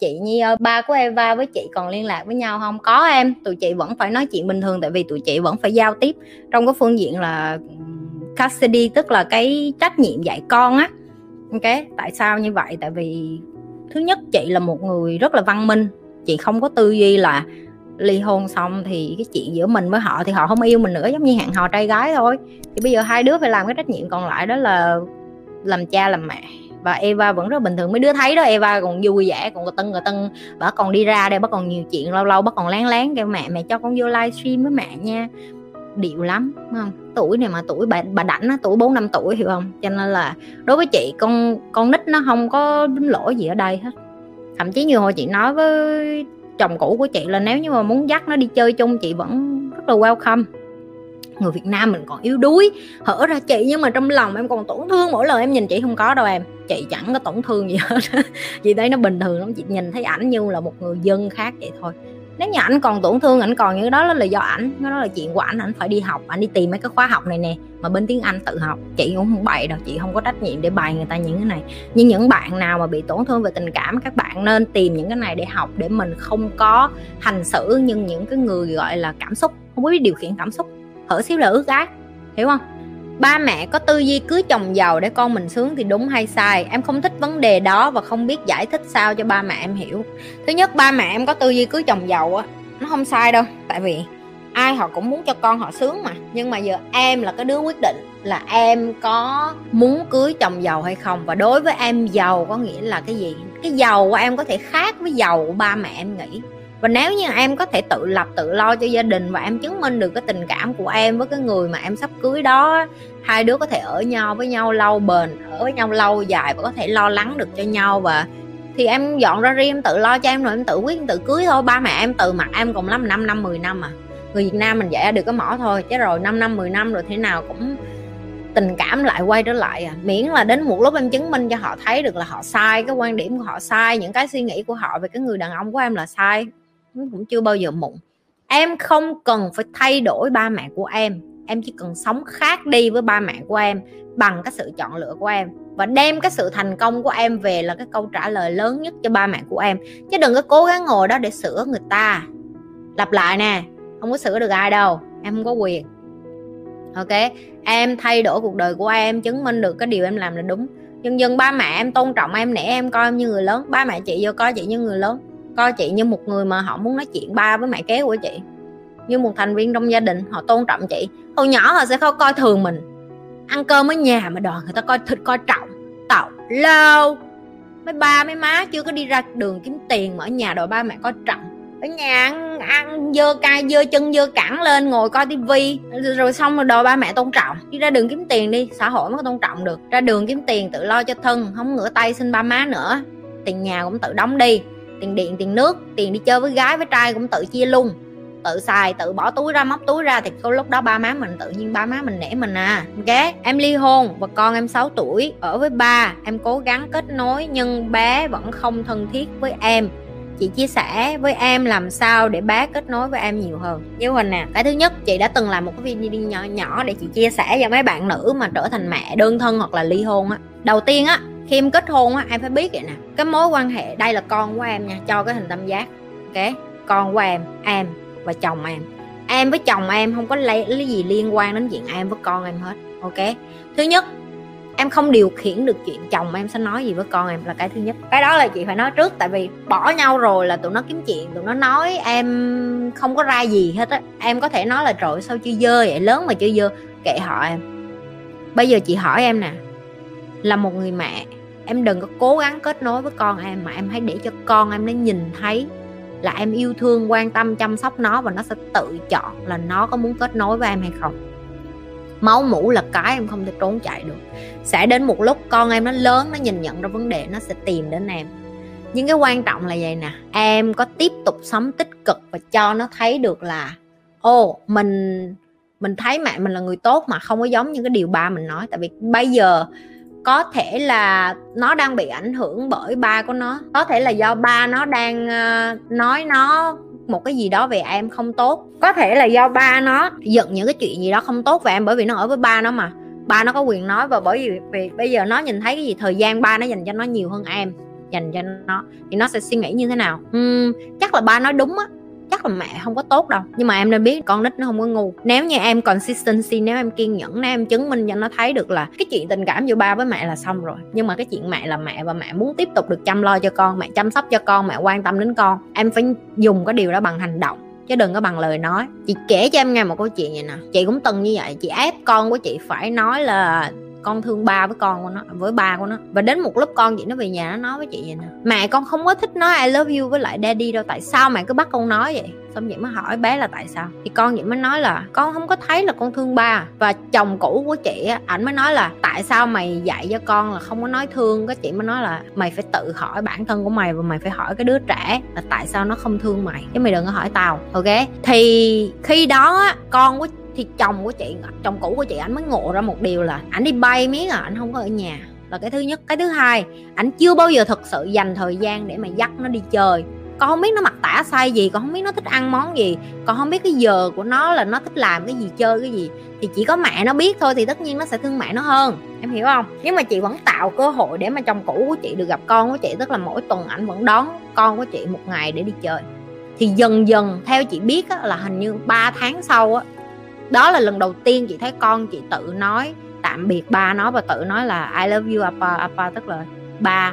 chị Nhi ơi, ba của Eva với chị còn liên lạc với nhau không? Có em, tụi chị vẫn phải nói chuyện bình thường tại vì tụi chị vẫn phải giao tiếp. Trong cái phương diện là custody, tức là cái trách nhiệm dạy con á. Ok, tại sao như vậy? Tại vì thứ nhất, chị là một người rất là văn minh. Chị không có tư duy là ly hôn xong thì cái chuyện giữa mình với họ thì họ không yêu mình nữa, giống như hẹn hò trai gái thôi. Thì bây giờ hai đứa phải làm cái trách nhiệm còn lại đó là làm cha, làm mẹ và Eva vẫn rất bình thường. Mấy đứa thấy đó, Eva còn vui vẻ, còn tân rồi tân bà còn đi ra đây, bà còn nhiều chuyện, lâu lâu bà còn lén lén kêu mẹ mẹ cho con vô livestream với mẹ nha. Điệu lắm không? Tuổi này mà tuổi bà bà đảnh á, tuổi bốn năm tuổi, hiểu không? Cho nên là đối với chị, con con nít nó không có đúng lỗi gì ở đây hết. Thậm chí như hồi chị nói với chồng cũ của chị là nếu như mà muốn dắt nó đi chơi chung, chị vẫn rất là welcome người Việt Nam mình còn yếu đuối, hở ra chị nhưng mà trong lòng em còn tổn thương, mỗi lần em nhìn chị không có đâu em. Chị chẳng có tổn thương gì hết. Chị thấy nó bình thường lắm, chị nhìn thấy ảnh như là một người dân khác vậy thôi. Nếu như ảnh còn tổn thương, ảnh còn như đó là do ảnh đó là chuyện của ảnh ảnh phải đi học, ảnh đi tìm mấy cái khóa học này nè, mà bên tiếng anh tự học. Chị cũng không bày đâu, chị không có trách nhiệm để bày người ta những cái này. Nhưng những bạn nào mà bị tổn thương về tình cảm, các bạn nên tìm những cái này để học, để mình không có hành xử như những cái người, gọi là, cảm xúc, không biết điều khiển cảm xúc hở xíu là ước ái hiểu không? Ba mẹ có tư duy cưới chồng giàu để con mình sướng thì đúng hay sai? Em không thích vấn đề đó và không biết giải thích sao cho ba mẹ em hiểu. Thứ nhất, ba mẹ em có tư duy cưới chồng giàu á, nó không sai đâu. Tại vì ai họ cũng muốn cho con họ sướng mà. Nhưng mà giờ em là cái đứa quyết định là em có muốn cưới chồng giàu hay không? Và đối với em, giàu có nghĩa là cái gì? Cái giàu của em có thể khác với giàu của ba mẹ em nghĩ và nếu như em có thể tự lập, tự lo cho gia đình và em chứng minh được cái tình cảm của em với cái người mà em sắp cưới đó, hai đứa có thể ở nhau với nhau lâu, bền ở với nhau lâu dài và có thể lo lắng được cho nhau. Và thì em dọn ra riêng em tự lo cho em rồi em tự quyết, em tự cưới thôi. Ba mẹ em từ mặt em cùng lắm 5 năm 10 năm à. Người Việt Nam mình dạy được cái mỏ thôi, chứ rồi 5 năm 10 năm rồi thế nào cũng tình cảm lại quay trở lại à. Miễn là đến một lúc em chứng minh cho họ thấy được là họ sai, cái quan điểm của họ sai, những cái suy nghĩ của họ về cái người đàn ông của em là sai cũng chưa bao giờ mụn. Em không cần phải thay đổi ba mẹ của em. Em chỉ cần sống khác đi với ba mẹ của em, bằng cái sự chọn lựa của em. Và đem cái sự thành công của em về là cái câu trả lời lớn nhất cho ba mẹ của em. Chứ đừng có cố gắng ngồi đó để sửa người ta. Lặp lại nè, không có sửa được ai đâu. Em không có quyền. Ok? Em thay đổi cuộc đời của em, chứng minh được cái điều em làm là đúng. Dần dần ba mẹ em tôn trọng em, nể em, coi em như người lớn. Ba mẹ chị vô coi chị như người lớn coi chị như một người mà họ muốn nói chuyện ba với mẹ kế của chị. Như một thành viên trong gia đình họ tôn trọng chị. Hồi nhỏ họ sẽ không coi thường mình. Ăn cơm ở nhà mà đòi người ta coi thịt coi trọng tàu lâu mấy ba mấy má chưa có đi ra đường kiếm tiền mà ở nhà đòi ba mẹ coi trọng. Ở nhà ăn, ăn dơ cay dơ chân dơ cẳng lên ngồi coi tivi rồi xong rồi đòi ba mẹ tôn trọng. Đi ra đường kiếm tiền đi xã hội mới có tôn trọng được. Ra đường kiếm tiền tự lo cho thân không ngửa tay xin ba má nữa. Tiền nhà cũng tự đóng đi tiền điện, tiền nước, tiền đi chơi với gái, với trai cũng tự chia luôn. Tự xài, tự bỏ túi ra, móc túi ra thì có lúc đó ba má mình, tự nhiên ba má mình nể mình à. Ok, em ly hôn và con em 6 tuổi, ở với ba. Em cố gắng kết nối nhưng bé vẫn không thân thiết với em. Chị chia sẻ với em làm sao để bé kết nối với em nhiều hơn. Như hình nè cái thứ nhất, chị đã từng làm một cái video nhỏ nhỏ để chị chia sẻ cho mấy bạn nữ mà trở thành mẹ đơn thân hoặc là ly hôn á. Đầu tiên á khi em kết hôn á, em phải biết vậy nè. Cái mối quan hệ, đây là con của em nha, cho cái hình tam giác. Ok? Con của em em và chồng em. Em với chồng em không có lấy cái gì liên quan đến chuyện em với con em hết. Ok? Thứ nhất, em không điều khiển được chuyện chồng em sẽ nói gì với con em là cái thứ nhất. Cái đó là chị phải nói trước, tại vì bỏ nhau rồi là tụi nó kiếm chuyện, tụi nó nói em không có ra gì hết á. Em có thể nói là, trời sao chưa dơ vậy? Lớn mà chưa dơ. Kệ họ em. Bây giờ chị hỏi em nè, là một người mẹ em đừng có cố gắng kết nối với con em mà em hãy để cho con em nó nhìn thấy là em yêu thương, quan tâm, chăm sóc nó và nó sẽ tự chọn là nó có muốn kết nối với em hay không. Máu mũ là cái em không thể trốn chạy được. Sẽ đến một lúc con em nó lớn, nó nhìn nhận ra vấn đề, nó sẽ tìm đến em. Nhưng cái quan trọng là vậy nè, em có tiếp tục sống tích cực và cho nó thấy được là ô mình mình thấy mẹ mình là người tốt mà không có giống như cái điều ba mình nói. Tại vì bây giờ có thể là nó đang bị ảnh hưởng bởi ba của nó. Có thể là do ba nó đang ờ, nói nó một cái gì đó về em không tốt. Có thể là do ba nó giận những cái chuyện gì đó không tốt về em bởi vì nó ở với ba nó mà. Ba nó có quyền nói và bởi vì, vì bây giờ nó nhìn thấy cái gì thời gian ba nó dành cho nó nhiều hơn em dành cho nó thì nó sẽ suy nghĩ như thế nào? Uhm, chắc là ba nói đúng á chắc là mẹ không có tốt đâu. Nhưng mà em nên biết con nít nó không có ngu. Nếu như em consistency, nếu em kiên nhẫn, nếu em chứng minh cho nó thấy được là cái chuyện tình cảm giữa ba với mẹ là xong rồi. Nhưng mà cái chuyện mẹ là mẹ và mẹ muốn tiếp tục được chăm lo cho con, mẹ chăm sóc cho con, mẹ quan tâm đến con, em phải dùng cái điều đó bằng hành động. Chứ đừng có bằng lời nói. Chị kể cho em nghe một câu chuyện vậy nè. Chị cũng từng như vậy, chị ép con của chị phải nói là con thương ba với con của nó, với ba của nó. Và đến một lúc con chị nó về nhà, nó nói với chị vậy nè, mẹ, con không có thích nói I love you với lại daddy đâu, tại sao mẹ cứ bắt con nói vậy? Xong chị mới hỏi bé là tại sao. Thì con chị mới nói là, con không có thấy là con thương ba. Và chồng cũ của chị á, ảnh mới nói là, tại sao mày dạy cho con là không có nói thương? Cái chị mới nói là, mày phải tự hỏi bản thân của mày và mày phải hỏi cái đứa trẻ là tại sao nó không thương mày. Chứ mày đừng có hỏi tao, ok? Thì khi đó á, con của thì chồng của chị chồng cũ của chị anh mới ngộ ra một điều là anh đi bay miếng à anh không có ở nhà. Là cái thứ nhất. Cái thứ hai anh chưa bao giờ thực sự dành thời gian để mà dắt nó đi chơi. Con không biết nó mặc tả sai gì con không biết nó thích ăn món gì. Con không biết cái giờ của nó là nó thích làm cái gì chơi cái gì. Thì chỉ có mẹ nó biết thôi thì tất nhiên nó sẽ thương mẹ nó hơn. Em hiểu không? Nhưng mà chị vẫn tạo cơ hội để mà chồng cũ của chị được gặp con của chị tức là mỗi tuần ảnh vẫn đón con của chị một ngày để đi chơi. Thì dần dần theo chị biết á, là hình như 3 tháng sau á đó là lần đầu tiên chị thấy con chị tự nói, tạm biệt ba nó và tự nói là I love you, apa apa. Tức là ba,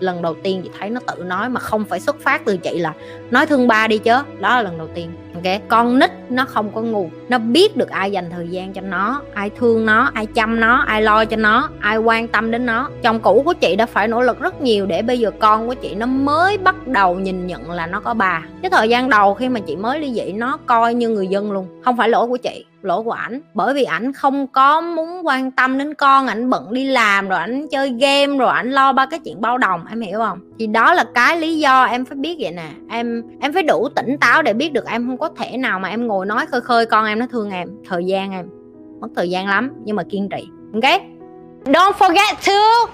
lần đầu tiên chị thấy nó tự nói mà không phải xuất phát từ chị là nói thương ba đi chứ. Đó là lần đầu tiên, ok? Con nít nó không có ngu, nó biết được ai dành thời gian cho nó, ai thương nó, ai chăm nó, ai lo cho nó, ai quan tâm đến nó. Chồng cũ của chị đã phải nỗ lực rất nhiều để bây giờ con của chị nó mới bắt đầu nhìn nhận là nó có bà cái thời gian đầu khi mà chị mới ly dị, nó coi như người dân luôn, không phải lỗi của chị lỗi của ảnh. Bởi vì ảnh không có muốn quan tâm đến con, ảnh bận đi làm, rồi ảnh chơi game, rồi ảnh lo ba cái chuyện bao đồng, em hiểu không? Thì đó là cái lý do em phải biết vậy nè. Em em phải đủ tỉnh táo để biết được em không có thể nào mà em ngồi nói khơi khơi, con em nó thương em, thời gian em. Mất thời gian lắm, nhưng mà kiên trì. Ok? Don't forget to